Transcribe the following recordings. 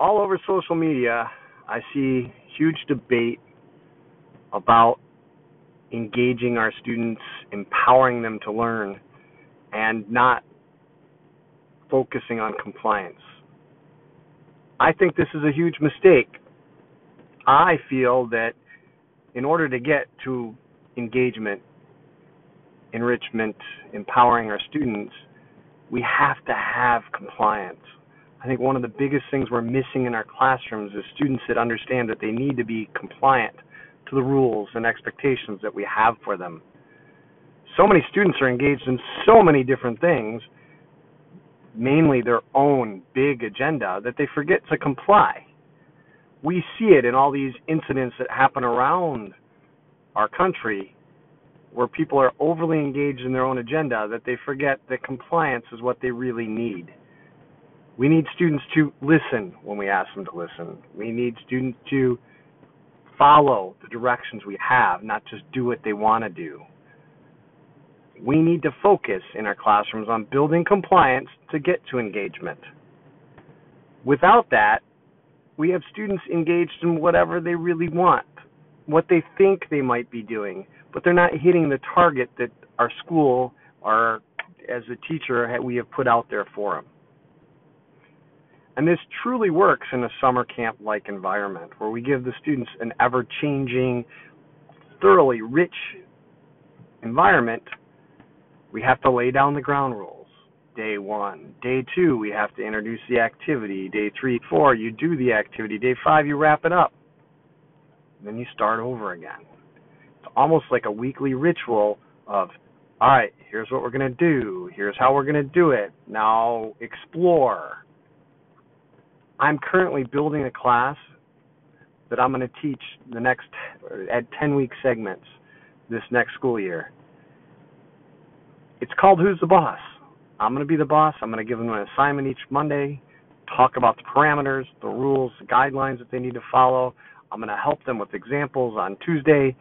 all over social media, I see huge debate about engaging our students, empowering them to learn, and not focusing on compliance. I think this is a huge mistake. I feel that in order to get to engagement, enrichment, empowering our students, we have to have compliance. I think one of the biggest things we're missing in our classrooms is students that understand that they need to be compliant to the rules and expectations that we have for them. So many students are engaged in so many different things, mainly their own big agenda, that they forget to comply. We see it in all these incidents that happen around our country where people are overly engaged in their own agenda that they forget that compliance is what they really need. We need students to listen when we ask them to listen. We need students to follow the directions we have, not just do what they want to do. We need to focus in our classrooms on building compliance to get to engagement. Without that, we have students engaged in whatever they really want, what they think they might be doing, but they're not hitting the target that our school or as a teacher we have put out there for them. And this truly works in a summer camp like environment where we give the students an ever changing, thoroughly rich environment. We have to lay down the ground rules. Day one. Day two, we have to introduce the activity. Day three, four, you do the activity. Day five, you wrap it up. Then you start over again. It's almost like a weekly ritual of, all right, here's what we're going to do. Here's how we're going to do it. Now explore I'm currently building a class that I'm going to teach the next at 10 week segments this next school year. It's called Who's the Boss? I'm going to be the boss. I'm going to give them an assignment each Monday, talk about the parameters, the rules, the guidelines that they need to follow. I'm going to help them with examples on Tuesday.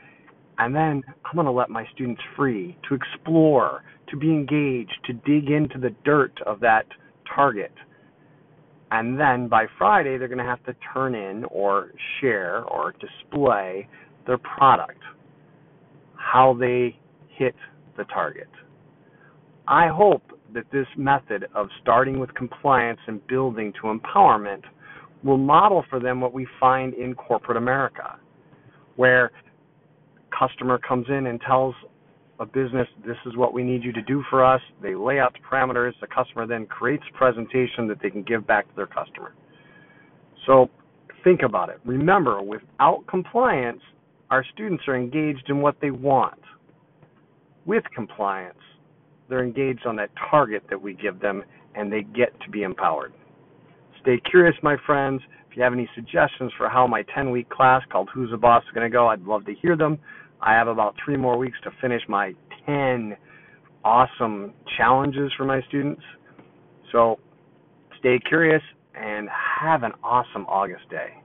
And then I'm going to let my students free to explore, to be engaged, to dig into the dirt of that target and then by Friday, they're going to have to turn in or share or display their product, how they hit the target. I hope that this method of starting with compliance and building to empowerment will model for them what we find in corporate America, where customer comes in and tells a business, this is what we need you to do for us. They lay out the parameters. The customer then creates a presentation that they can give back to their customer. So think about it. Remember, without compliance, our students are engaged in what they want. With compliance, they're engaged on that target that we give them and they get to be empowered. Stay curious, my friends. If you have any suggestions for how my 10 week class called Who's the Boss is going to go, I'd love to hear them. I have about three more weeks to finish my 10 awesome challenges for my students. So stay curious and have an awesome August day.